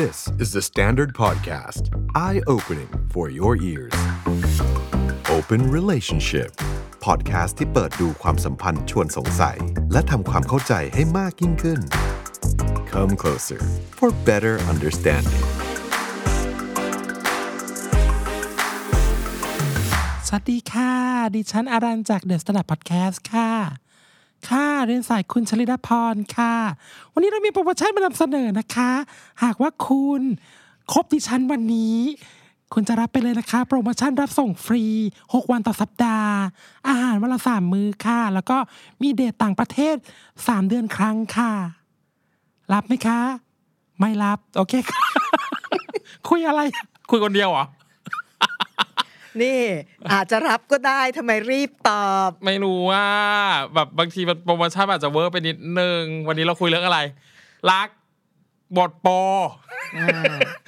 This is the Standard Podcast. Eye opening for your ears. Open Relationship. Podcast ที่เปิดดูความสัมพันธ์ชวนสงสัย และทำความเข้าใจให้มากยิ่งขึ้น Come closer for better understanding. สวัสดีค่ะ ดิฉันอารันจากเดอะสตาร์พอดแคสต์ค่ะ ค่ะเรียนสายคุณชลิดาพรค่ะ วันนี้เรามีโปรโมชั่นมานำเสนอนะคะ หากว่าคุณครบดิฉันวันนี้ คุณจะรับไปเลยนะคะ โปรโมชั่นรับส่งฟรี 6 วันต่อสัปดาห์ อาหารวันละสามมื้อค่ะ แล้วก็มีเดทต่างประเทศ 3 เดือนครั้งค่ะ รับไหมคะ ไม่รับ โอเคค่ะ คุยอะไร คุยคนเดียวเหรอ นี่อาจจะรับก็ได้ทำไมรีบตอบ ไม่รู้ว่าแบบบางทีมันโปรโมชั่นอาจจะเวอร์ไปนิดนึง วันนี้เราคุยเรื่องอะไร รักหมดโปร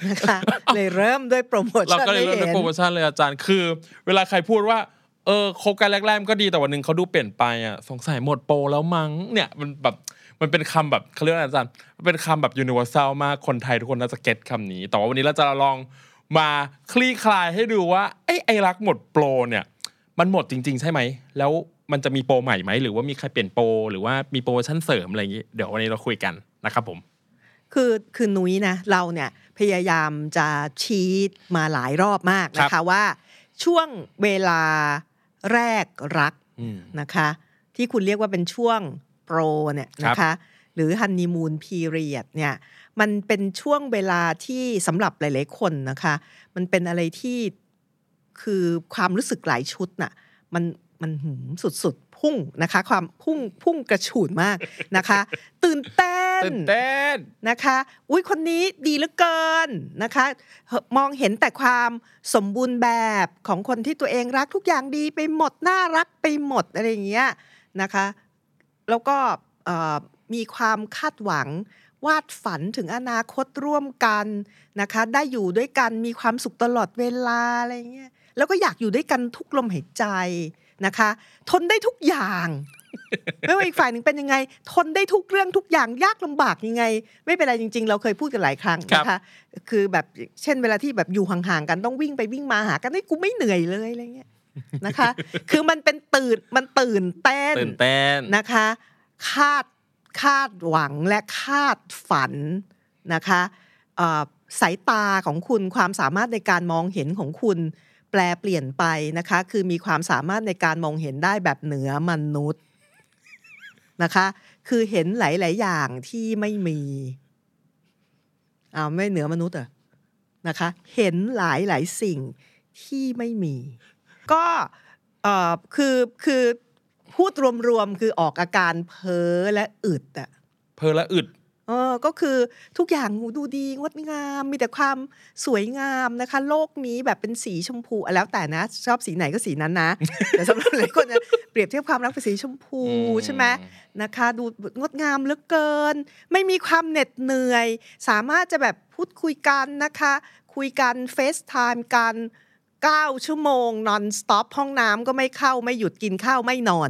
นะคะเลยเริ่มด้วยโปรโมเราชั่นก็เลยให้เริ่มเห็ด้วยนโปรโมชั่นเลยอาจารย์คือ เวลาใครพูดว่าเออคบกันแรกๆมันก็ดีแต่วันหนึ่งเขาดูเปลี่ยนไปอะสงสัยหมดโปรแล้วมั้งเนี่ยมันแบบมันเป็นคำแบบเขาเรียกว่าอะไรอาจารย์มันเป็นคำแบบ universal มากคนไทยทุกคนน่าจะ get คำนี้ แต่ว่าวันนี้เราจะลอง มาคลี่คลายให้ดูว่าไอ้ไอ้รักหมดโปรเนี่ย มันหมดจริง ๆ ใช่ไหม แล้วมันจะมีโปรใหม่ไหม หรือว่ามีใครเปลี่ยนโปรหรือว่ามีโปรโมชั่นเสริมอะไรอย่างนี้ เดี๋ยววันนี้เราคุยกันนะครับผม คือคือนุ้ยนะ เราเนี่ยพยายามจะชี้มาหลายรอบมากครันะคะบว่า ช่วงเวลาแรกรักอืมนะคะ ที่คุณเรียกว่าเป็นช่วงโปรเนี่ยนะคะ หรือฮันนีมูนพีเรียดเนี่ย มันเป็นช่วงเวลาที่สำหรับหลาย ๆ คนนะคะ มันเป็นอะไรที่คือความรู้สึกหลายชุดน่ะมันมันหืมสุดๆ พุ่งนะคะ ความพุ่งพุ่งกระฉูดมากนะคะ ตื่นเต้นตื่นเต้นนะคะ อุ้ยคนนี้ดีเหลือเกินนะคะเอ่อมองเห็นแต่ความสมบูรณ์แบบของคนที่ตัวเองรักทุกอย่างดีไปหมดน่ารักไปหมดอะไรอย่างเงี้ยนะคะ แล้วก็เอ่อมีความคาดหวัง วาดฝันถึงอนาคตร่วมกันนะคะ ได้อยู่ด้วยกันมีความสุขตลอดเวลาอะไรเงี้ยแล้วก็อยากอยู่ด้วยกันทุกลมหายใจนะคะ ทนได้ทุกอย่างไม่ว่าอีกฝ่ายหนึ่งเป็นยังไง ทนได้ทุกเรื่องทุกอย่างยากลำบากยังไง ไม่เป็นไรจริง ๆ เราเคยพูดกันหลายครั้งนะคะคือแบบเช่นเวลาที่แบบอยู่ห่างๆกันต้องวิ่งไปวิ่งมาหากันให้กูไม่เหนื่อยเลยอะไรเงี้ยนะคะ คือมันเป็นตื่นมันตื่นเต้นตื่นเต้นนะคะ คาด คาดหวังและคาดฝันนะคะสายตาของคุณความสามารถในการมองเห็นของคุณแปลเปลี่ยนไปนะคะ คือมีความสามารถในการมองเห็นได้แบบเหนือมนุษย์นะคะ คือเห็นหลาย ๆ อย่างที่ไม่มีอ้าวไม่เหนือมนุษย์เหรอนะคะ เห็นหลายหลายๆสิ่งที่ไม่มี ก็เออคือคือ พูดรวมๆคือออกอาการเพ้อและอึดอะเพอละอึดเออก็คือทุกอย่างดูดีงดงามมีแต่ความสวยงามนะคะ โลกนี้แบบเป็นสีชมพูอะแล้วแต่นะ ชอบสีไหนก็สีนั้นนะ แต่สำหรับหลายคนเนี่ยเปรียบเทียบความรักเป็นสีชมพูอืมใช่ไหมนะคะ ดูงดงามเหลือเกิน ไม่มีความเหน็ดเหนื่อย สามารถจะแบบพูดคุยกันนะคะ คุยกัน FaceTime กัน 9 ชั่วโมง non-stop ห้องน้ำก็ไม่เข้าไม่หยุดกินข้าวไม่นอน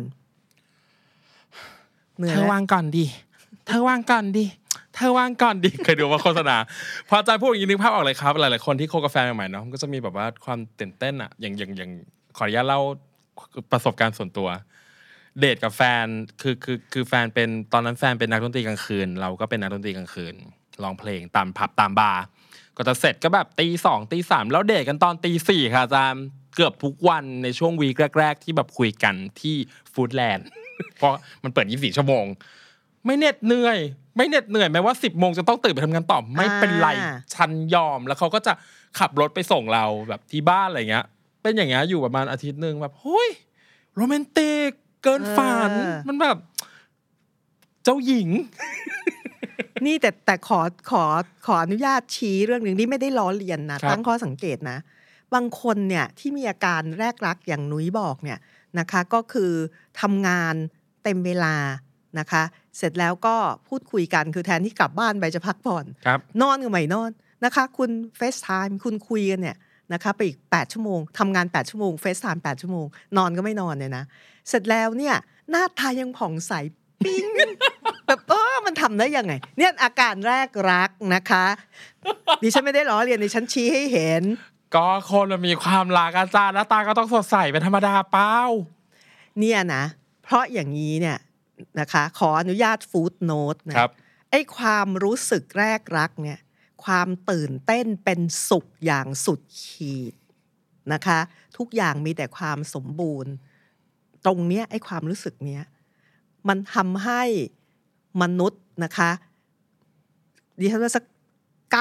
เธอวางก่อนดิเธอวางก่อนดิเธอวางก่อนดิเคยดูว่าโฆษณา พออาจารย์พูดอย่างนี้นึกภาพออกเลยครับ หลายๆคนที่คบกับแฟนใหม่ๆเนาะก็จะมีแบบว่าความตื่นเต้นอะอย่างอย่างอย่างขออนุญาตเล่าประสบการณ์ส่วนตัว เดทกับแฟนคือคือคือแฟนเป็นตอนนั้นแฟนเป็นนักดนตรีกลางคืน เราก็เป็นนักดนตรีกลางคืนร้องเพลงตามผับตามบาร์ ก็จะเสร็จก็แบบตีสองตีสามแล้วเดทกันตอนตีสี่ค่ะอาจารย์เกือบทุกวันในช่วงวีคแรก ๆ ที่แบบคุยกันที่ฟู้ดแลนด์เพราะมันเปิด 24 ชั่วโมง ไม่เหน็ดเหนื่อย ไม่เหน็ดเหนื่อยแม้ว่า 10 โมงจะต้องตื่นไปทำงานต่อไม่เป็นไรอ่าฉันยอมแล้วเขาก็จะขับรถไปส่งเราแบบที่บ้านอะไรเงี้ย เป็นอย่างเงี้ยอยู่ประมาณอาทิตย์หนึ่งแบบเฮ้ยโรแมนติกเกินฝันมันแบบ เจ้าหญิง นี่แต่แต่ขอขอขออนุญาตชี้เรื่องหนึ่งนี่ไม่ได้ล้อเลียนนะครับตั้งข้อสังเกตนะ บางคนเนี่ยที่มีอาการแรกรักอย่างนุ้ยบอกเนี่ยนะคะ ก็คือทำงานเต็มเวลานะคะ เสร็จแล้วก็พูดคุยกันคือแทนที่กลับบ้านไปจะพักผ่อนครับนอนก็ไม่นอนนะคะ คุณ FaceTime คุณคุยกันเนี่ยนะคะไปอีก 8 ชั่วโมงทำงาน 8 ชั่วโมง FaceTime 8ชั่วโมง นอนก็ไม่นอนเนี่ยนะ เสร็จแล้วเนี่ยหน้าตายังผ่องใส ปิ๊งแบบเออมันทำได้ยังไง เนี่ยอาการแรกรักนะคะดิฉันไม่ได้ล้อเลียนดิฉันชี้ให้เห็น ก็คนมันมีความรักอาจารย์หน้าตาก็ต้องสดใสเป็นธรรมดาเปล่าเนี่ยนะ เพราะอย่างนี้เนี่ยนะคะ ขออนุญาต footnote นะครับไอ้ความรู้สึกแรกรักเนี่ย ความตื่นเต้นเป็นสุขอย่างสุดขีดนะคะ ทุกอย่างมีแต่ความสมบูรณ์ ตรงเนี้ยไอ้ความรู้สึกเนี้ย มันทำให้มนุษย์นะคะดิฉันว่าสัก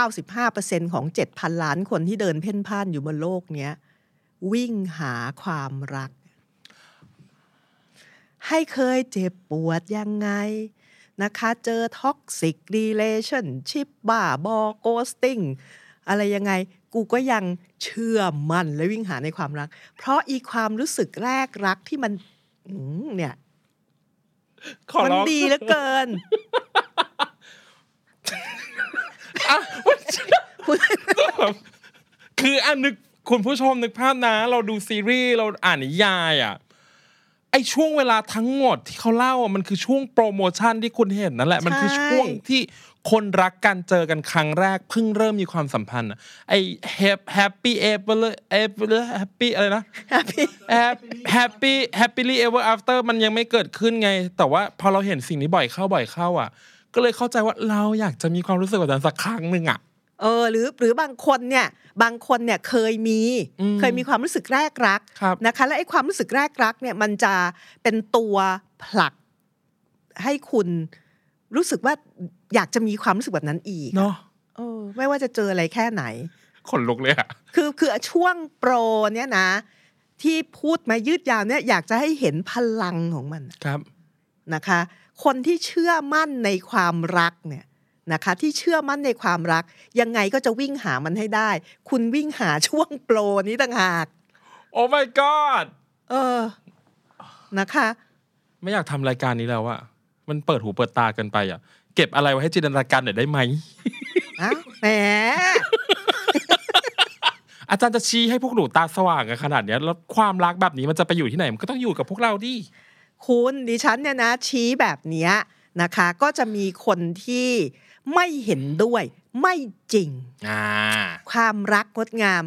95%ของ 7,000 ล้านคนที่เดินเพ่นพ่านอยู่บนโลกเนี้ยวิ่งหาความรัก ให้เคยเจ็บปวดยังไงนะคะเจอ toxic relationship บ้าบอ ghosting อะไรยังไง กูก็ยังเชื่อมั่นและวิ่งหาในความรัก เพราะอีความรู้สึกแรกรักที่มันเนี่ย ขอมันร้องดีเหลือเกินคืออันนึกคุณผู้ชมนึกภาพนะ เราดูซีรีส์เราอ่านนิยายอะไอ้ช่วงเวลาทั้งหมดที่เขาเล่าอะมันคือช่วงโปรโมชั่นที่คุณเห็นนั่นแหละ มันคือช่วงที่ คนรักกันเจอกันครั้งแรกเพิ่งเริ่มมีความสัมพันธ์อะไอ้ happy ever ever happy อะไรนะ happy happily ever after มันยังไม่เกิดขึ้นไง แต่ว่าพอเราเห็นสิ่งนี้บ่อยเข้าบ่อยเข้าอะ ก็เลยเข้าใจว่าเราอยากจะมีความรู้สึกแบบนั้นสักครั้งหนึ่งอะเออหรือหรือบางคนเนี่ยบางคนเนี่ยเคยมีอืมเคยมีความรู้สึกแรกรักครับนะคะและไอ้ความรู้สึกแรกรักเนี่ยมันจะเป็นตัวผลักให้คุณ รู้สึกว่าอยากจะมีความรู้สึกแบบนั้นอีกเนาะเออไม่ว่าจะเจออะไรแค่ไหนขนลุกเลยอะคือคือช่วงโปรเนี่ยนะ ที่พูดมายืดยาวเนี่ยอยากจะให้เห็นพลังของมันครับนะคะ คนที่เชื่อมั่นในความรักเนี่ยนะคะ ที่เชื่อมั่นในความรัก ยังไงก็จะวิ่งหามันให้ได้ คุณวิ่งหาช่วงโปรนี้ต่างหากโอ้ my god เออนะคะ ไม่อยากทำรายการนี้แล้วอะ มันเปิดหูเปิดตาเกันไปอะเก็บอะไรไว้ให้จินตนาการหน่อยได้ไหมอ้าวแหมอาจารย์จะชี้ให้พวกหนูตาสว่างกันขนาดเนี้ยแล้วความรักแบบนี้มันจะไปอยู่ที่ไหน มันก็ต้องอยู่กับพวกเราดิคุณดิฉันเนี่ยนะชี้แบบเนี้ยนะคะ ก็จะมีคนที่ไม่เห็นด้วย ไม่จริงอ่าความรักงดงาม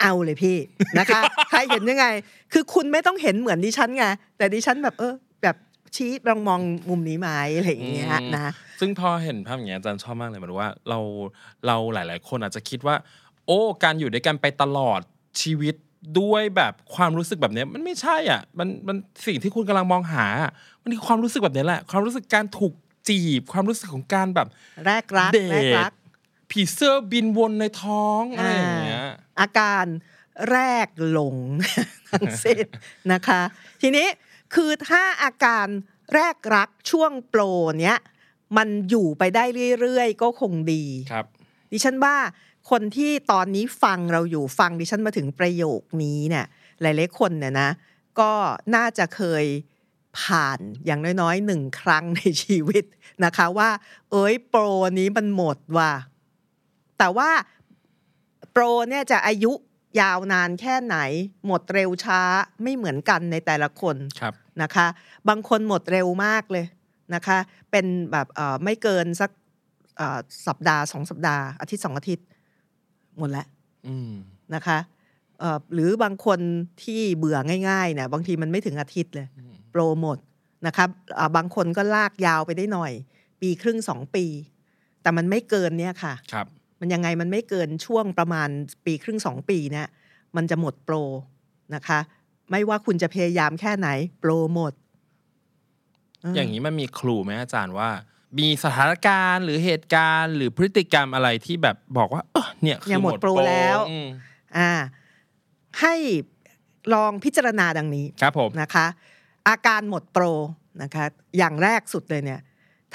เอาเลยพี่นะคะ ใครเห็นยังไง คือคุณไม่ต้องเห็นเหมือนดิฉันไงแต่ดิฉันแบบเออแบบ ชี้ลองมองมุมนี้ไหมอะไรอย่างเงี้ยอืมนะซึ่งพอเห็นภาพอย่างเงี้ยอาจารย์ชอบมากเลยหมันว่าเราเราหลาย ๆ คนอาจจะคิดว่า โอ้ การอยู่ด้วยกันไปตลอดชีวิตด้วยแบบความรู้สึกแบบเนี้ยมันไม่ใช่อะมันมันสิ่งที่คุณกำลังมองหาอะมันคือความรู้สึกแบบนี้แหละ ความรู้สึกการถูกจีบ ความรู้สึกของการแบบแรกรักเดแรกรัทกผีเสื้อบินวนในท้องอะไรอย่างเงี้ยอาการแรกหลงทั้งสิ้นนะคะ ทีนี้ คือถ้าอาการแรกรักช่วงโปรเนี้ยมันอยู่ไปได้เรื่อยๆ ก็คงดีครับ ดิฉันว่าคนที่ตอนนี้ฟังเราอยู่ฟังดิฉันมาถึงประโยคนี้เนี่ยหลายๆคนเนี่ยนะ ก็น่าจะเคยผ่านอย่างน้อยๆหนึ่งครั้งในชีวิตนะคะ ว่า เอ้ยโปรนี้มันหมดว่ะแต่ว่าโปรเนี่ยจะอายุยาวนานแค่ไหน หมดเร็วช้าไม่เหมือนกันในแต่ละคนครับ นะคะ บางคนหมดเร็วมากเลยนะคะ เป็นแบบเอ่อไม่เกินสักเอ่อสัปดาห์สองสัปดาห์อาทิตย์สองอาทิตย์ หมดแล้วอืมนะคะเอ่อหรือบางคนที่เบื่อง่ายๆเนี่ยบางทีมันไม่ถึงอาทิตย์เลย โปรโมทนะครับอ่าบางคนก็ลากยาวไปได้หน่อย ปีครึ่งสองปี แต่มันไม่เกินเนี่ยค่ะครับมันยังไงมันไม่เกินช่วงประมาณปีครึ่งสองปีเนี่ยมันจะหมดโปรนะคะ ไม่ว่าคุณจะพยายามแค่ไหน โปรหมดมอย่างนี้มันมีครูไหมอาจารย์ว่า มีสถานการณ์หรือเหตุการณ์หรือพฤติกรรมอะไรที่แบบบอกว่าเออเนี่ยคือเนี่ยหมดโปรแล้วอืมอ่า ให้ลองพิจารณาดังนี้ครับผมนะคะ อาการหมดโปรนะคะ อย่างแรกสุดเลยเนี่ย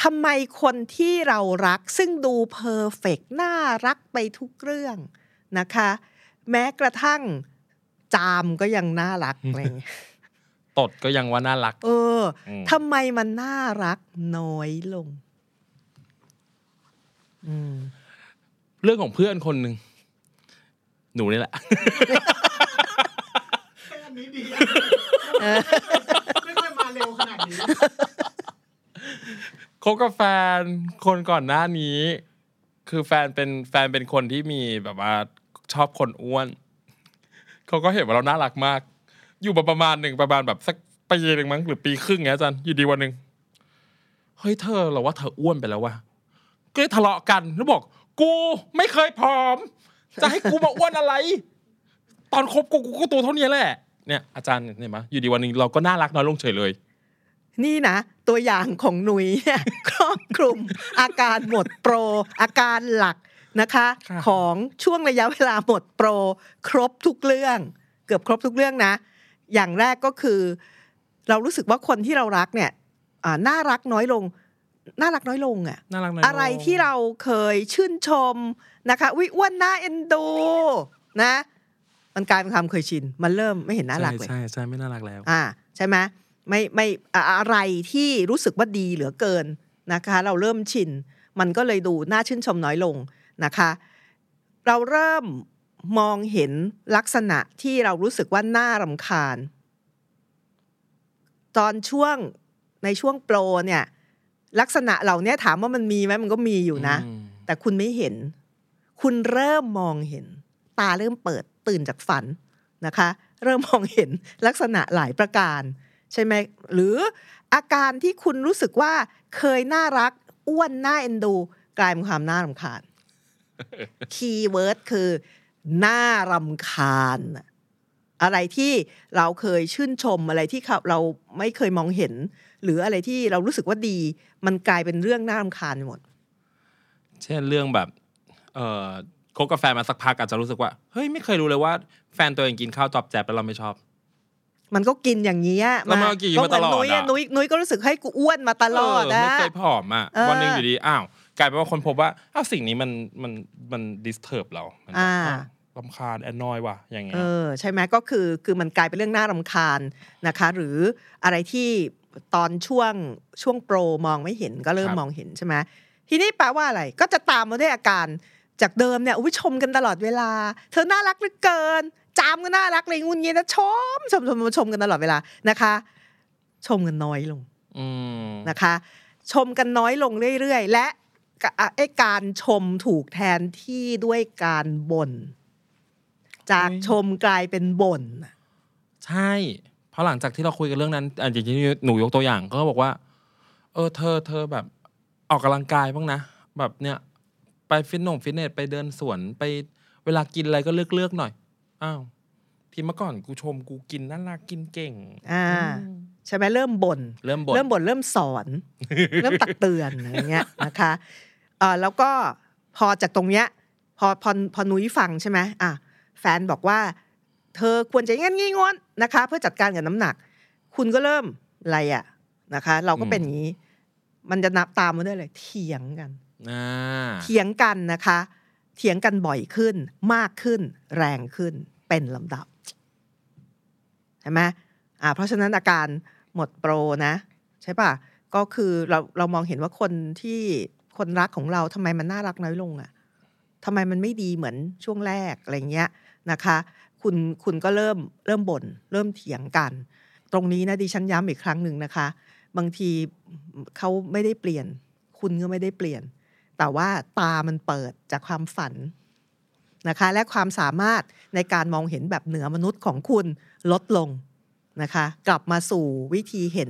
ทำไมคนที่เรารักซึ่งดูเพอร์เฟกน่ารักไปทุกเรื่องนะคะ แม้กระทั่ง จามก็ยังน่ารักอะไรอย่างเงี้ยตดก็ยังว่าน่ารัก เอออมทำไมมันน่ารักน้อยลงอืมเรื่องของเพื่อนคนหนึ่งหนูนี่แหละแค่อันนี้ดีไม่ค่อยมาเร็วขนาดนี้คบกับแฟนคนก่อนหน้านี้ คือแฟนเป็นแฟนเป็นคนที่มีแบบว่าชอบคนอ้วน เขาก็เห็นว่าเราน่ารักมาก อยู่ประมาณหนึ่งประมาณแบบสักปีหนึ่งมั้งหรือปีครึ่งเงี้ยอาจันอยู่ดีวันหนึ่งเฮ้ยเธอเราว่าเธออ้วนไปแล้วว่ะก็ทะเลาะกันแล้วบอก กูไม่เคยผอม จะให้กูมาอ้วนอะไร ตอนคบกูกูก็ตัวเท่านี้แหละเนี่ยอาจารย์เห็นไหมอยู่ดีวันหนึ่งเราก็น่ารักน้อยลงเฉยเลย นี่นะ ตัวอย่างของหนุยเนี่ยครอบคลุมอาการหมดโปร อาการหลัก นะคะค่ะของช่วงระยะเวลาหมดโปร ครบทุกเรื่อง เกือบครบทุกเรื่องนะ อย่างแรกก็คือ เรารู้สึกว่าคนที่เรารักเนี่ยอ่าน่ารักน้อยลงน่ารักน้อยลงอะน่ารักน้อยลงอะไรที่เราเคยชื่นชมนะคะวิอ้วนน่าเอ็นดูนะ มันกลายเป็นความเคยชิน มันเริ่มไม่เห็นน่ารักเลยใช่ใช่ใช่ไม่น่ารักแล้ว อ่า ใช่ไหมไม่ไม่อ่าอะไรที่รู้สึกว่าดีเหลือเกินนะคะ เราเริ่มชิน มันก็เลยดูน่าชื่นชมน้อยลง นะคะ เราเริ่มมองเห็นลักษณะที่เรารู้สึกว่าน่ารำคาญ ตอนช่วงในช่วงโปรเนี่ย ลักษณะเหล่านี้ถามว่ามันมีไหมมันก็มีอยู่นะอืมแต่คุณไม่เห็น คุณเริ่มมองเห็น ตาเริ่มเปิดตื่นจากฝันนะคะ เริ่มมองเห็นลักษณะหลายประการ ใช่ไหมหรืออาการที่คุณรู้สึกว่าเคยน่ารักอ้วนน่าเอ็นดู กลายเป็นความน่ารำคาญ คีย์เวิร์ดคือน่ารำคาญน่ะอะไรที่เราเคยชื่นชมอะไรที่เขาเราไม่เคยมองเห็น หรืออะไรที่เรารู้สึกว่าดี มันกลายเป็นเรื่องน่ารำคาญไปหมด เช่นเรื่องแบบ เอ่อคบกับแฟนมาสักพักอาจจะรู้สึกว่า เฮ้ยไม่เคยรู้เลยว่า แฟนตัวเองกินข้าวตอบแจบแล้วเราไม่ชอบมันก็กินอย่างนี้ยแล้วมันก็กินมาตลอดก็เหนุ้ยอะนุ้ยนุ้ยก็รู้สึกให้กูอ้วนมาตลอดเไม่อะเคยผอมอะเออวันหนึ่งอยู่ดีอ้าว กลายเป็นว่าคนพบว่าอ้าวสิ่งนี้มันมันมันดิสเทิร์บเรามันแบบอ่าอ้าวรำคาญแอนนอยว่ะอย่างเงี้ยเออใช่ไหมก็คือคือมันกลายเป็นเรื่องน่ารำคาญนะคะ หรืออะไรที่ตอนช่วงช่วงโปรมองไม่เห็นก็เริ่มมองเห็นใช่ไหมทีนี้แปลว่าอะไรก็จะตามมาด้วยอาการจากเดิมเนี่ยอุ้ยชมกันตลอดเวลา เธอน่ารักเหลือเกิน จามก็น่ารักเลยงุนงี้นะชมชมชมชมกันตลอดเวลานะคะ ชมกันน้อยลงอืมนะคะ ชมกันน้อยลงเรื่อยๆ และกะอะ ไอ้การชมถูกแทนที่ด้วยการบ่นจากชมกลายเป็นบ่นใช่ เพราะหลังจากที่เราคุยกันเรื่องนั้นอะอย่างที่หนูยกตัวอย่างก็บอกว่า เออ เธอเธอแบบออกกำลังกายบ้างนะ แบบเนี้ยไปฟิตนงฟิตเนสไปเดินสวนไปเวลากินอะไรก็เลือกเลือกๆหน่อย อ้าว ที่เมื่อก่อนกูชมกูกินน่ารักกินเก่ง อ่า ใช่ไหมเริ่มบ่นเริ่มบ่นเริ่มบ่นเริ่มสอน เริ่มตักเตือนอะไรเงี้ยนะคะเอ่อแล้วก็พอจากตรงเนี้ยพอพอพอนุ้ยฟังใช่ไหมอะแฟนบอกว่า เธอควรจะงั้นงี้งอนนะคะ เพื่อจัดการกับน้ำหนัก คุณก็เริ่มอะไรอะนะคะ เราก็เป็นอย่างนี้ มันจะนับตามมาด้วยเลย เถียงกันอ่าเถียงกันนะคะ เถียงกันบ่อยขึ้น มากขึ้น แรงขึ้นเป็นลำดับใช่ไหมอ่าเพราะฉะนั้นอาการ หมดโปรนะ ใช่ปะก็คือเราเรามองเห็นว่าคนที่คนรักของเราทำไมมันน่ารักน้อยลงอะทำไมมันไม่ดีเหมือนช่วงแรกอะไรเงี้ยนะคะ คุณคุณก็เริ่มเริ่มบ่นเริ่มเถียงกัน ตรงนี้นะดิฉันย้ำอีกครั้งหนึ่งนะคะ บางทีเขาไม่ได้เปลี่ยน คุณก็ไม่ได้เปลี่ยน แต่ว่าตามันเปิดจากความฝันนะคะ และความสามารถในการมองเห็นแบบเหนือมนุษย์ของคุณลดลง นะคะ กลับมาสู่วิธีเห็น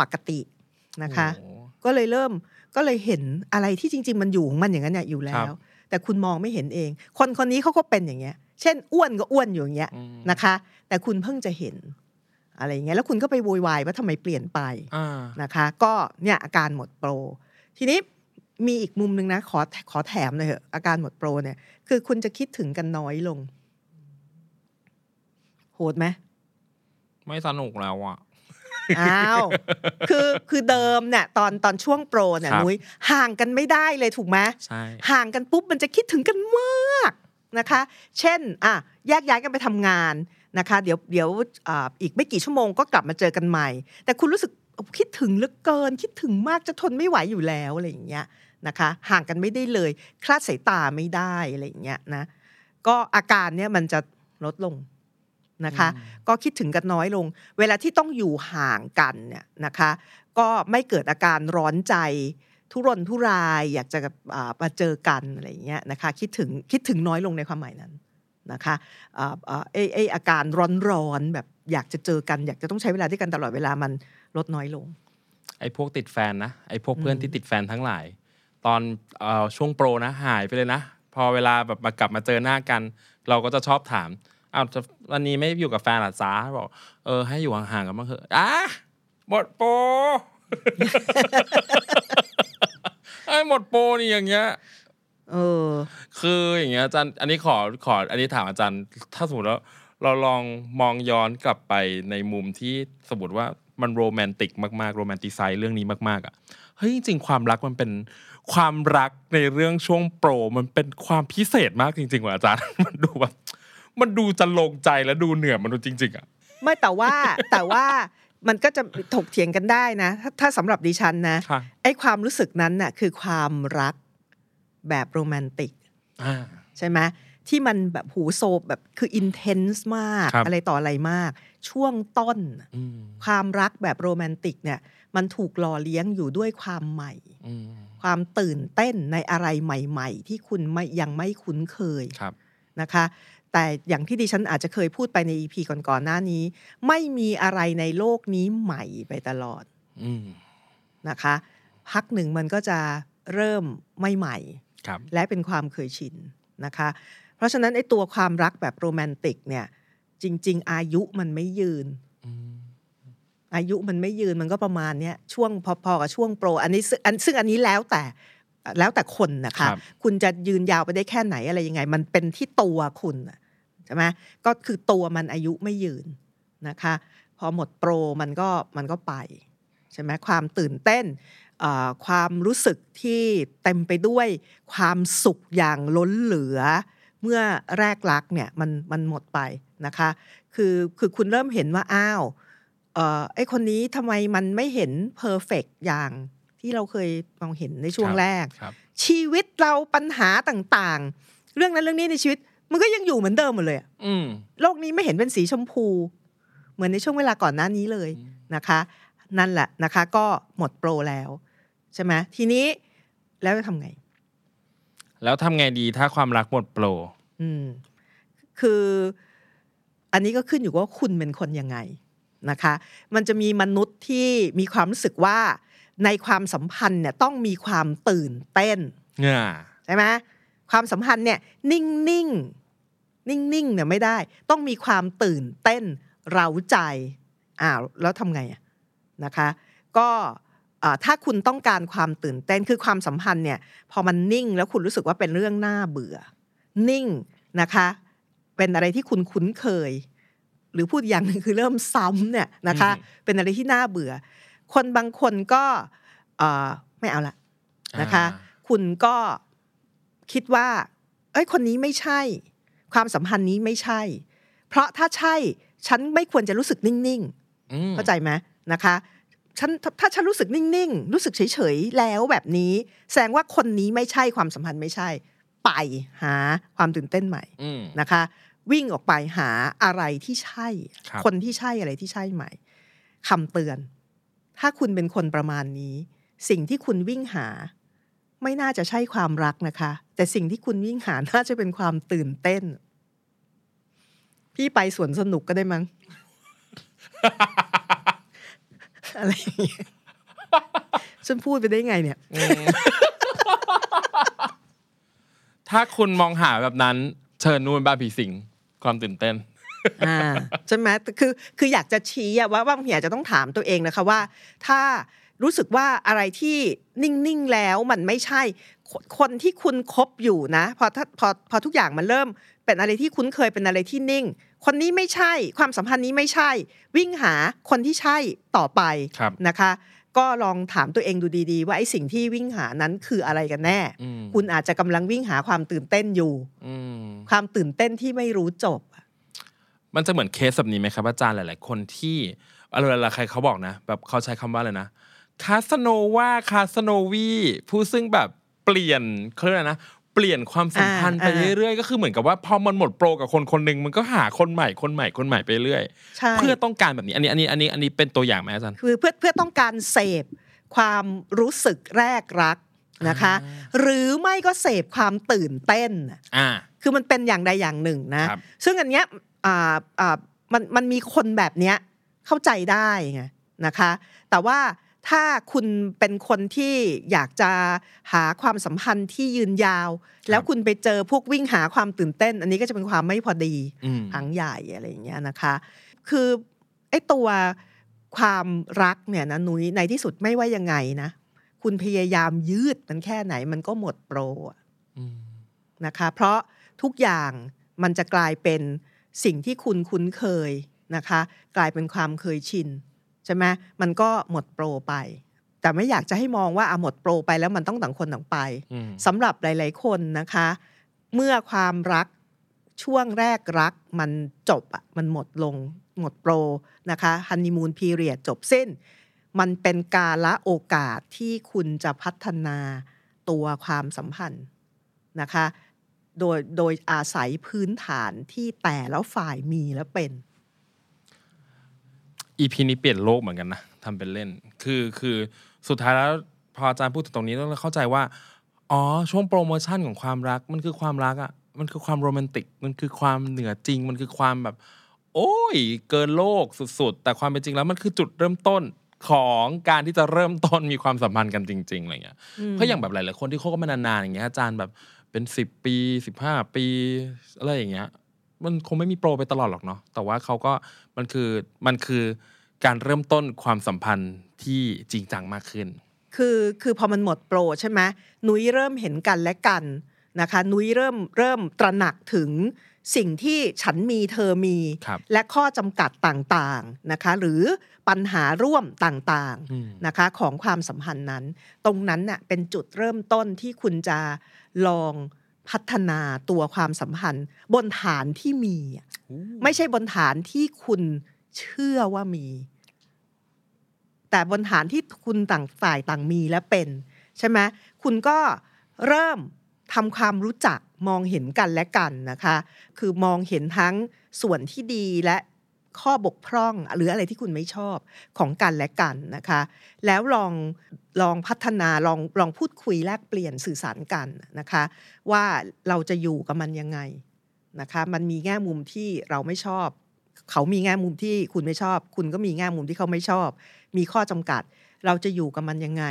ปกตินะคะโอ้ก็เลยเริ่มก็เลยเห็นอะไรที่จริง ๆ มันอยู่ของมันอย่างนั้นเนี่ยอยู่แล้ครัวบแต่คุณมองไม่เห็นเอง คนคนนี้เขาก็เป็นอย่างเงี้ย เช่นอ้วนก็อ้วนอยู่อย่างเงี้ยอืมนะคะ แต่คุณเพิ่งจะเห็นอะไรอย่างเงี้ยแล้วคุณก็ไปโวยวายว่าทำไมเปลี่ยนไปอ่านะคะ ก็เนี่ยอาการหมดโปร ทีนี้มีอีกมุมหนึ่งนะขอขอแถมเลยเหอะอาการหมดโปรเนี่ย คือคุณจะคิดถึงกันน้อยลง โหดไหม ไม่สนุกแล้วอะอ้าว คือคือเดิมเนี่ยตอนตอนช่วงโปรเนี่ยครับนุ้ยห่างกันไม่ได้เลยถูกไหมใช่ห่างกันปุ๊บมันจะคิดถึงกันมากนะคะ เช่นอะแยกย้ายกันไปทำงานนะคะเดี๋ยวเดี๋ยวอ่าอีกไม่กี่ชั่วโมงก็กลับมาเจอกันใหม่ แต่คุณรู้สึกคิดถึงเหลือเกิน คิดถึงมากจะทนไม่ไหวอยู่แล้วอะไรอย่างเงี้ยนะคะห่างกันไม่ได้เลย คลาดสายตาไม่ได้อะไรอย่างเงี้ยนะก็อาการเนี่ยมันจะลดลง นะคะ ก็คิดถึงกันน้อยลง เวลาที่ต้องอยู่ห่างกันเนี่ยนะคะ ก็ไม่เกิดอาการร้อนใจทุรนทุรายอยากจะอ่ามาเจอกันอะไรอย่างเงี้ยนะคะคิดถึงคิดถึงน้อยลงในความหมายนั้นนะคะอ่าอ่าไอไออาการร้อนๆแบบอยากจะเจอกัน อยากจะต้องใช้เวลาด้วยกันตลอดเวลามันลดน้อยลง ไอ้พวกติดแฟนนะไอ้พวกเพื่อนที่ติดแฟนทั้งหลาย ตอนเอ่อช่วงโปรนะหายไปเลยนะ พอเวลาแบบมากลับมาเจอหน้ากัน เราก็จะชอบถาม อ้าวจะวันนี้ไม่อยู่กับแฟนเหรอจ้าบอก เออ ให้อยู่ห่างๆกันบ้างเถอะอะหมดโปรไอ้หมดโปรนี่อย่างเงี้ยเออ คืออย่างเงี้ยอาจารย์ อันนี้ขอขอ อันนี้ถามอาจารย์ ถ้าสมมติแล้วเราลองมองย้อนกลับไปในมุมที่สมมติว่ามันโรแมนติกมากๆโรแมนติไซส์เรื่องนี้มากๆอะเฮ้ยจริงๆความรักมันเป็นความรักในเรื่องช่วงโปร มันเป็นความพิเศษมากจริงๆว่ะอาจารย์ มันดูแบบ มันดูจะลงใจและดูเหนือมนุษย์จริง ๆอะไม่แต่ว่าแต่ว่ามันก็จะถกเถียงกันได้นะ ถ้าถ้าสำหรับดิฉันนะค่ะไอ้ความรู้สึกนั้นน่ะคือความรักแบบโรแมนติกอ่าใช่ไหมที่มันแบบหูโซบแบบคืออินเทนส์มากครับอะไรต่ออะไรมาก ช่วงต้นอืมความรักแบบโรแมนติกเนี่ย มันถูกหล่อเลี้ยงอยู่ด้วยความใหม่อืมความตื่นเต้นในอะไรใหม่ ๆ ที่คุณไม่ยังไม่คุ้นเคยครับนะคะ แต่อย่างที่ดิฉันอาจจะเคยพูดไปใน EP ก่อนๆหน้านี้ ไม่มีอะไรในโลกนี้ใหม่ไปตลอดอืมนะคะ พักหนึ่งมันก็จะเริ่มไม่ใหม่ครับและเป็นความเคยชินนะคะ เพราะฉะนั้นไอ้ตัวความรักแบบโรแมนติกเนี่ยจริง ๆ อายุมันไม่ยืนอืมอายุมันไม่ยืนมันก็ประมาณเนี้ยช่วงพอๆกับช่วงโปร อันนี้ซึ่งอันซึ่งอันนี้แล้วแต่แล้วแต่คนนะคะครับคุณจะยืนยาวไปได้แค่ไหนอะไรยังไง มันเป็นที่ตัวคุณน่ะใช่ไหมก็คือตัวมันอายุไม่ยืนนะคะ พอหมดโปรมันก็มันก็ไปใช่ไหมความตื่นเต้นเอ่อความรู้สึกที่เต็มไปด้วยความสุขอย่างล้นเหลือ เมื่อแรกรักเนี่ยมันมันหมดไปนะคะ คือคือคุณเริ่มเห็นว่าอ้าวเอ่อไอคนนี้ทำไมมันไม่เห็นเพอร์เฟกอย่างที่เราเคยมองเห็นในช่วงครับแรกครับชีวิตเราปัญหาต่างๆ เรื่องนั้นเรื่องนี้ในชีวิต มันก็ยังอยู่เหมือนเดิมหมดเลยอะอืมโลกนี้ไม่เห็นเป็นสีชมพู เหมือนในช่วงเวลาก่อนหน้านี้เลยนะคะ นั่นแหละนะคะ ก็หมดโปรแล้ว ใช่ไหมทีนี้แล้วจะทำไง แล้วทำไงดีถ้าความรักหมดโปร อืม คืออันนี้ก็ขึ้นอยู่ว่าคุณเป็นคนยังไงนะคะ มันจะมีมนุษย์ที่มีความรู้สึกว่าในความสัมพันธ์เนี่ยต้องมีความตื่นเต้นเนี่ยใช่ไหมความสัมพันธ์เนี่ยนิ่งนิ่ง นิ่งนิ่งๆเนี่ยไม่ได้ ต้องมีความตื่นเต้นเร้าใจอ้าวแล้วทำไงอะนะคะ ก็อ่าถ้าคุณต้องการความตื่นเต้นคือความสัมพันธ์เนี่ย พอมันนิ่งแล้วคุณรู้สึกว่าเป็นเรื่องน่าเบื่อ นิ่งนะคะ เป็นอะไรที่คุณคุ้นเคย หรือพูดอย่างหนึ่งคือเริ่มซ้ำเนี่ยนะคะ เป็นอะไรที่น่าเบื่อ คนบางคนก็เอ่อไม่เอาละนะคะอ่าคุณก็คิดว่า เอ้ยคนนี้ไม่ใช่ ความสัมพันธ์นี้ไม่ใช่ เพราะถ้าใช่ฉันไม่ควรจะรู้สึกนิ่งอืมๆเข้าใจไหมนะคะฉันถ้าฉันรู้สึกนิ่งๆ รู้สึกเฉยๆ แล้วแบบนี้แสดงว่าคนนี้ไม่ใช่ความสัมพันธ์ไม่ใช่ ไปหาความตื่นเต้นใหม่อืมนะคะ วิ่งออกไปหาอะไรที่ใช่ครับคนที่ใช่อะไรที่ใช่ใหม่คำเตือน ถ้าคุณเป็นคนประมาณนี้ สิ่งที่คุณวิ่งหา ไม่น่าจะใช่ความรักนะคะ แต่สิ่งที่คุณวิ่งหาน่าจะเป็นความตื่นเต้น พี่ไปสวนสนุกก็ได้มั้งอะไรอย่างเงี้ยฉันพูดไปได้ไงเนี่ย ถ้าคุณมองหาแบบนั้น เชิญนู่นบ้านผีสิง ความตื่นเต้นอ่าใช่ไหมแต่คือคืออยากจะชี้อะว่าบางทีอาจจะต้องถามตัวเองนะคะว่า ถ้า รู้สึกว่าอะไรที่นิ่งๆแล้วมันไม่ใช่ คนคนที่คุณคบอยู่นะพอถ้าพอพอทุกอย่างมันเริ่ม เป็นอะไรที่คุ้นเคยเป็นอะไรที่นิ่ง คนนี้ไม่ใช่ความสัมพันธ์นี้ไม่ใช่ วิ่งหาคนที่ใช่ต่อไปครับนะคะก็ลองถามตัวเองดูดีๆ ว่าไอ้สิ่งที่วิ่งหานั้นคืออะไรกันแน่อืมคุณอาจจะกำลังวิ่งหาความตื่นเต้นอยู่อืมความตื่นเต้นที่ไม่รู้จบ มันจะเหมือนเคสแบบนี้ไหมครับอาจารย์หลาย ๆ คนที่อะไรเวลาใครเขาบอกนะ แบบเขาใช้คำว่าอะไรนะ คาสโนวาคาสโนวีผู้ซึ่งแบบเปลี่ยนเขาเรียกอะไรนะเปลี่ยนความสัมพันธ์ไปอ่าเรื่อยๆก็คือเหมือนกับว่าพอมันหมดโปรกับคนคนหนึ่งมันก็หาคนใหม่คนใหม่คนใหม่ไปเรื่อยใช่เพื่อต้องการแบบนี้อันนี้อันนี้อันนี้อันนี้เป็นตัวอย่างไหมอาจารย์คือเพื่อเพื่อต้องการเสพความรู้สึกแรกรักนะคะ หรือไม่ก็เสพความตื่นเต้นน่ะอ่าคือมันเป็นอย่างใดอย่างหนึ่งนะครับซึ่งอันเนี้ยอ่าอ่ามันมันมีคนแบบเนี้ยเข้าใจได้ไงนะคะ แต่ว่า ถ้าคุณเป็นคนที่อยากจะหาความสัมพันธ์ที่ยืนยาว แล้วคุณไปเจอพวกวิ่งหาความตื่นเต้น อันนี้ก็จะเป็นความไม่พอดีอืมอังใหญ่อะไรอย่างเงี้ยนะคะ คือไอ้ตัวความรักเนี่ยนะนุ้ยในที่สุดไม่ว่ายังไงนะ คุณพยายามยืดมันแค่ไหนมันก็หมดโปรอะอืมนะคะ เพราะทุกอย่างมันจะกลายเป็นสิ่งที่คุณคุ้นเคยนะคะ กลายเป็นความเคยชิน ใช่ไหมมันก็หมดโปรไป แต่ไม่อยากจะให้มองว่าอะหมดโปรไปแล้วมันต้องต่างคนต่างไปอืมสำหรับหลาย ๆ คนนะคะ เมื่อความรักช่วงแรกรักมันจบอะมันหมดลงหมดโปรนะคะฮันนีมูนพีเรียดจบสิ้น มันเป็นกาละโอกาสที่คุณจะพัฒนาตัวความสัมพันธ์นะคะ โดยโดยอาศัยพื้นฐานที่แต่แล้วฝ่ายมีและเป็น อีพีนี้เปลี่ยนโลกเหมือนกันนะทำเป็นเล่น คือคือสุดท้ายแล้วพออาจารย์พูดถึงตรงนี้แล้วเราเข้าใจว่า อ๋อ ช่วงโปรโมชั่นของความรัก มันคือความรักอะ่ะ มันคือความโรแมนติก มันคือความเหนือจริง มันคือความแบบ โอ้ย เกินโลกสุดๆ แต่ความเป็นจริงแล้วมันคือจุดเริ่มต้นของการที่จะเริ่มต้นมีความสัมพันธ์กันจริงๆอะไรเงี้ย เพราะอย่างแบบหลายๆคนที่เขาก็มานานๆอย่างเงี้ยอาจารย์แบบเป็นสิบปีสิบห้าปีอะไรอย่างเงี้ย มันคงไม่มีโปรไปตลอดหรอกเนาะ แต่ว่าเขาก็มันคือมันคือ การเริ่มต้นความสัมพันธ์ที่จริงจังมากขึ้น คือคือพอมันหมดโปรใช่ไหมนุ้ยเริ่มเห็นกันและกันนะคะนุ้ยเริ่มเริ่มตระหนักถึงสิ่งที่ฉันมีเธอมีครับและข้อจำกัดต่างๆนะคะ หรือปัญหาร่วมต่างอืมๆนะคะ ของความสัมพันธ์นั้น ตรงนั้นน่ะเป็นจุดเริ่มต้นที่คุณจะลองพัฒนาตัวความสัมพันธ์ บนฐานที่มีอะไม่ใช่บนฐานที่คุณเชื่อว่ามี แต่บนฐานที่คุณต่างฝ่ายต่างมีและเป็น ใช่ไหมคุณก็เริ่มทำความรู้จักมองเห็นกันและกันนะคะ คือมองเห็นทั้งส่วนที่ดีและข้อบกพร่องหรืออะไรที่คุณไม่ชอบของกันและกันนะคะ แล้วลองลองพัฒนาลองลองพูดคุยแลกเปลี่ยนสื่อสารกันนะคะ ว่าเราจะอยู่กับมันยังไงนะคะ มันมีแง่มุมที่เราไม่ชอบ เขามีแง่มุมที่คุณไม่ชอบ คุณก็มีแง่มุมที่เขาไม่ชอบ มีข้อจำกัด เราจะอยู่กับมันยังไง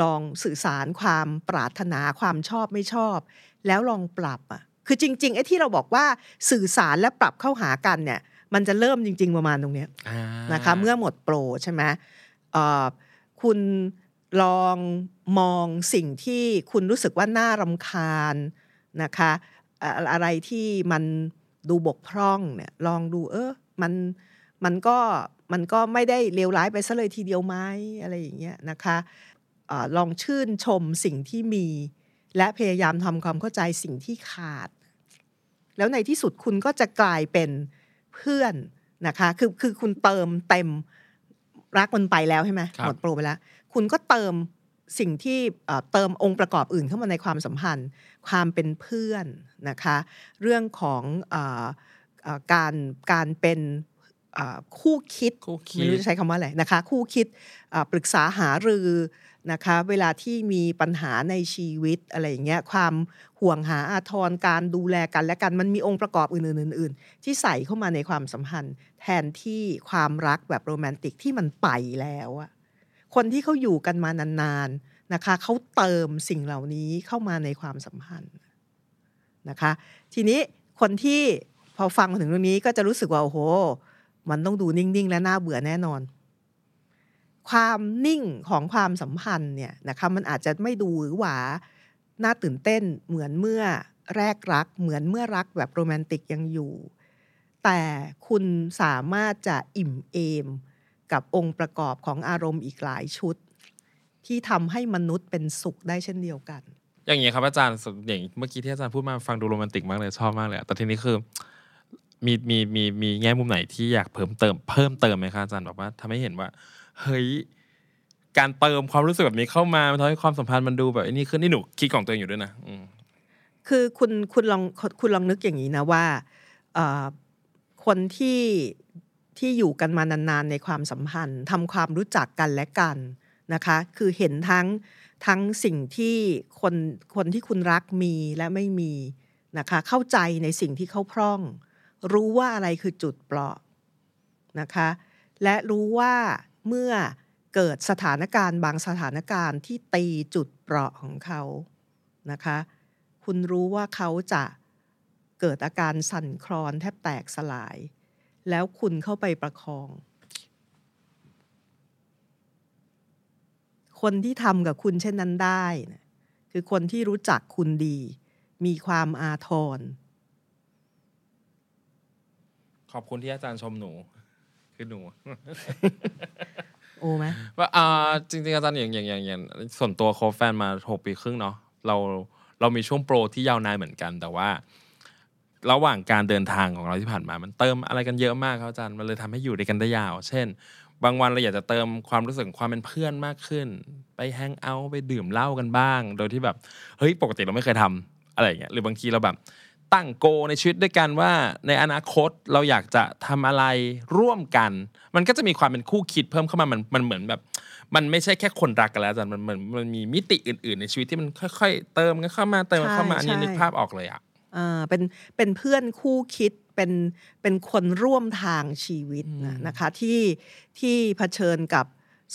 ลองสื่อสารความปรารถนาความชอบไม่ชอบ แล้วลองปรับอะคือจริง ๆ ไอ้ที่เราบอกว่าสื่อสารและปรับเข้าหากันเนี่ย มันจะเริ่มจริง ๆ ประมาณตรงเนี้ยอ่านะคะ เมื่อหมดโปรใช่ไหมเอ่อคุณลองมองสิ่งที่คุณรู้สึกว่าน่ารำคาญนะคะ อะอะไรที่มัน ดูบกพร่องเนี่ยลองดูเออมันมันก็มันก็ไม่ได้เลวร้ายไปซะเลยทีเดียวไหมอะไรอย่างเงี้ยนะคะออลองชื่นชมสิ่งที่มี และพยายามทำความเข้าใจสิ่งที่ขาด แล้วในที่สุดคุณก็จะกลายเป็นเพื่อนนะคะคือคือคุณเติมเต็มรักมันไปแล้วใช่ไหมหมดโปรไปแล้ว คุณก็เติม สิ่งที่เอ่อเติมองค์ประกอบอื่นเข้ามาในความสัมพันธ์ ความเป็นเพื่อนนะคะ เรื่องของเอ่อเอ่อการการเป็นเอ่อคู่คิดคู่คิดไม่รู้จะใช้คำว่าอะไรนะคะ คู่คิดเอ่อปรึกษาหารือนะคะ เวลาที่มีปัญหาในชีวิตอะไรอย่างเงี้ยความห่วงหาอาทรการดูแลกันและกันมันมีองค์ประกอบอื่นๆอื่นๆที่ใส่เข้ามาในความสัมพันธ์ แทนที่ความรักแบบโรแมนติกที่มันไปแล้วอะ คนที่เขาอยู่กันมานานๆนะคะเขาเติมสิ่งเหล่านี้เข้ามาในความสัมพันธ์นะคะทีนี้คนที่พอฟังมาถึงตรงนี้ก็จะรู้สึกว่าโอ้โห มันต้องดูนิ่งๆ และน่าเบื่อแน่นอน ความนิ่งของความสัมพันธ์เนี่ยนะคะมันอาจจะไม่ดูหรือหวาน่าตื่นเต้นเหมือนเมื่อแรกรัก เหมือนเมื่อรักแบบโรแมนติกยังอยู่ แต่คุณสามารถจะอิ่มเอม กับองค์ประกอบของอารมณ์อีกหลายชุด ที่ทำให้มนุษย์เป็นสุขได้เช่นเดียวกัน อย่างเงี้ครับอาจารย์อย่างเมื่อกี้ที่อาจารย์พูดมาฟังดูโรแมนติกมากเลยชอบมากเลยแต่ทีนี้คือมีมีมีมีแง่มุมไหนที่อยากเพิ่มเติมเพิ่มเติมไหมครับอาจารย์แบบว่าทำให้เห็นว่า เฮ้ยการเติมความรู้สึกแบบนี้เข้ามามันทำให้ความสัมพันธ์มันดูแบบนี่ขึ้นนี่หนูคิดของตัวเองอยู่ด้วยนะคือคุณคุณลองคุณลองนึกอย่างนี้นะว่าคนที่ ที่อยู่กันมานานๆในความสัมพันธ์ทำความรู้จักกันและกันนะคะ คือเห็นทั้งทั้งสิ่งที่คนคนที่คุณรักมีและไม่มีนะคะ เข้าใจในสิ่งที่เขาพร่อง รู้ว่าอะไรคือจุดเปราะนะคะ และรู้ว่าเมื่อเกิดสถานการณ์บางสถานการณ์ที่ตีจุดเปราะของเขานะคะ คุณรู้ว่าเขาจะเกิดอาการสั่นคลอนแทบแตกสลาย แล้วคุณเข้าไปประคอง คนที่ทำกับคุณเช่นนั้นได้นะคือคนที่รู้จักคุณดี มีความอาทร ขอบคุณที่อาจารย์ชมหนู คือหนู โอ้ไหมว่าอ่าจริง ๆ อาจารย์อย่างอย่างอย่างอย่างส่วนตัวโคฟแฟนมาหกปีครึ่งเนาะเราเรามีช่วงโปรที่ยาวนานเหมือนกัน แต่ว่า ระหว่างการเดินทางของเราที่ผ่านมา มันเติมอะไรกันเยอะมากครับอาจารย์ มันเลยทำให้อยู่ด้วยกันได้ยาว เช่น บางวันเราอยากจะเติมความรู้สึกความเป็นเพื่อนมากขึ้น ไปแฮงเอาท์ไปดื่มเหล้ากันบ้าง โดยที่แบบ เฮ้ย ปกติเราไม่เคยทำอะไรอย่างเงี้ย หรือบางทีเราแบบตั้งโกในชีวิตด้วยกันว่าในอนาคตเราอยากจะทำอะไรร่วมกัน มันก็จะมีความเป็นคู่คิดเพิ่มเข้ามามันมันเหมือนแบบ มันไม่ใช่แค่คนรักกันแล้วอาจารย์มันมันมันมีมิติอื่น ๆ ในชีวิตที่มันค่อย ๆ เติมกันเข้ามาเติมกันเข้ามาอันนี้นึกภาพออกเลยอะอ่า เป็นเป็นเพื่อนคู่คิดเป็นเป็นคนร่วมทางชีวิตนะนะคะที่ที่เผชิญกับ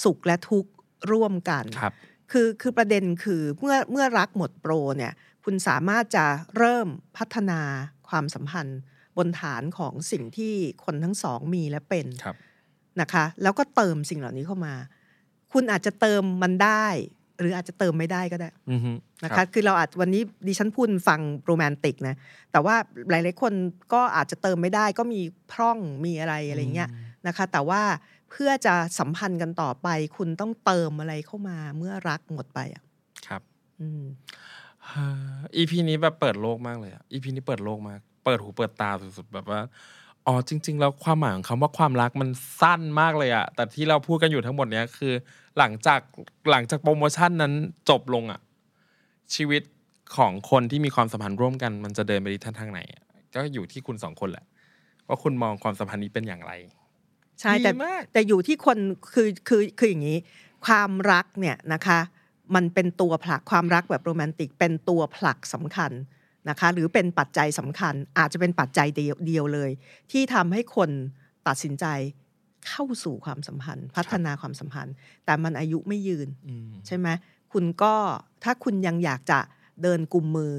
สุขและทุกข์ร่วมกันครับคือคือประเด็นคือเมื่อเมื่อรักหมดโปรเนี่ยคุณสามารถจะเริ่มพัฒนาความสัมพันธ์บนฐานของสิ่งที่คนทั้งสองมีและเป็นครับนะคะ แล้วก็เติมสิ่งเหล่านี้เข้ามา คุณอาจจะเติมมันได้ หรืออาจจะเติมไม่ได้ก็ได้อือฮึนะรัคะบคือเราอาจวันนี้ดิฉันพูดฟังโรแมนติกนะ แต่ว่าหลายๆคนก็อาจจะเติมไม่ได้ก็มีพร่องมีอะไรอะไรเงี้ยนะคะ แต่ว่าเพื่อจะสัมพันธ์กันต่อไป คุณต้องเติมอะไรเข้ามาเมื่อรักหมดไปอะครับอืมอีพีนี้แบบเปิดโลกมากเลยอะอีพีนี้เปิดโลกมาก เปิดหูเปิดตาสุดๆแบบว่าอ๋อจริง ๆ แล้วความหมายของคำว่าความรักมันสั้นมากเลยอะแต่ที่เราพูดกันอยู่ทั้งหมดเนี้ยคือ หลังจากหลังจากโปรโมชั่นนั้นจบลงอะชีวิตของคนที่มีความสัมพันธ์ร่วมกัน มันจะเดินไปในทิศทางไหนอะก็อยู่ที่คุณสองคนแหละ ว่าคุณมองความสัมพันธ์นี้เป็นอย่างไร ใช่แต่ดีมากแต่อยู่ที่คนคือคือคืออย่างนี้ ความรักเนี่ยนะคะ มันเป็นตัวผลักความรักแบบโรแมนติก เป็นตัวผลักสำคัญนะคะหรือเป็นปัจจัยสำคัญอาจจะเป็นปัจจัยเดียวเดียวเลย ที่ทำให้คนตัดสินใจ เข้าสู่ความสัมพันธ์ พัฒนาความสัมพันธ์ แต่มันอายุไม่ยืนอืมใช่ไหมคุณก็ถ้าคุณยังอยากจะเดินกุมมือ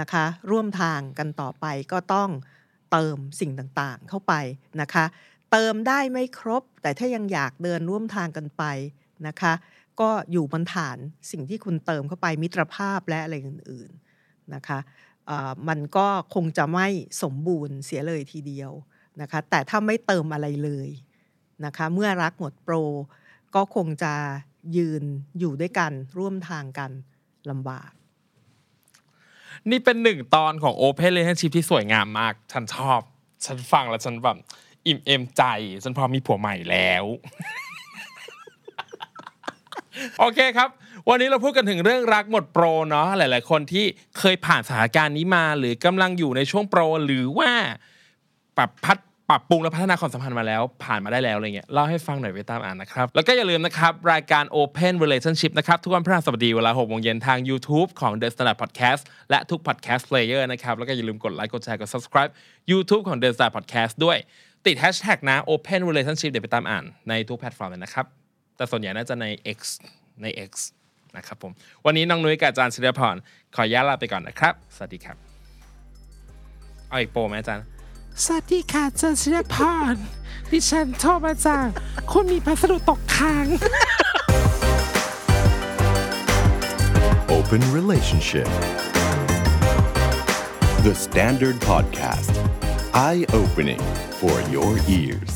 นะคะ ร่วมทางกันต่อไปก็ต้องเติมสิ่งต่างๆเข้าไปนะคะ เติมได้ไม่ครบ แต่ถ้ายังอยากเดินร่วมทางกันไปนะคะ ก็อยู่บนฐานสิ่งที่คุณเติมเข้าไปมิตรภาพและอะไรอื่นๆนะคะเอ่อมันก็คงจะไม่สมบูรณ์เสียเลยทีเดียวนะคะ แต่ถ้าไม่เติมอะไรเลย นะคะเมื่อรักหมดโปร ก็คงจะยืนอยู่ด้วยกันร่วมทางกันลำบาก นี่เป็นหนึ่งตอนของ Open Relationship ที่สวยงามมาก ฉันชอบ ฉันฟังแล้วฉันแบบอิ่มเอมใจ ฉันพร้อมมีผัวใหม่แล้ว โอเคครับ วันนี้เราพูดกันถึงเรื่องรักหมดโปรเนาะหลาย ๆ คนที่เคยผ่านสถานการณ์นี้มา หรือกำลังอยู่ในช่วงโปร หรือว่าปรับพัฒ ปรับปรุงและพัฒนาความสัมพันธ์มาแล้ว ผ่านมาได้แล้วอะไรเงี้ยเล่าให้ฟังหน่อยไปตามอ่านนะครับ แล้วก็อย่าลืมนะครับ รายการ Open Relationship นะครับ ทุกวันพฤหัสบดีเวลา6โมงเย็นทาง YouTube ของ The Standard Podcast และทุก Podcast Player นะครับ แล้วก็อย่าลืมกดไลค์กดแชร์กด subscribe YouTube ของ The Standard Podcast ด้วย ติด Hashtag นะ Open Relationship เดี๋ยวไปตามอ่านในทุกแพลตฟอร์มเลยนะครับแต่ส่วนใหญ่น่าจะใน X ใน X นะครับผมวันนี้น้องนุ้ยกับอาจารย์ศิริพรขออนุญาลาไปก่อนนะครับ สวัสดีครับ เอาอีกโปรไหมอาจารย์ สวัสดีค่ะเจารย์ชิรพรดิฉันโทรมาจาก คุณมีพัสดุตกค้าง Open Relationship The Standard Podcast Eye Opening for Your Ears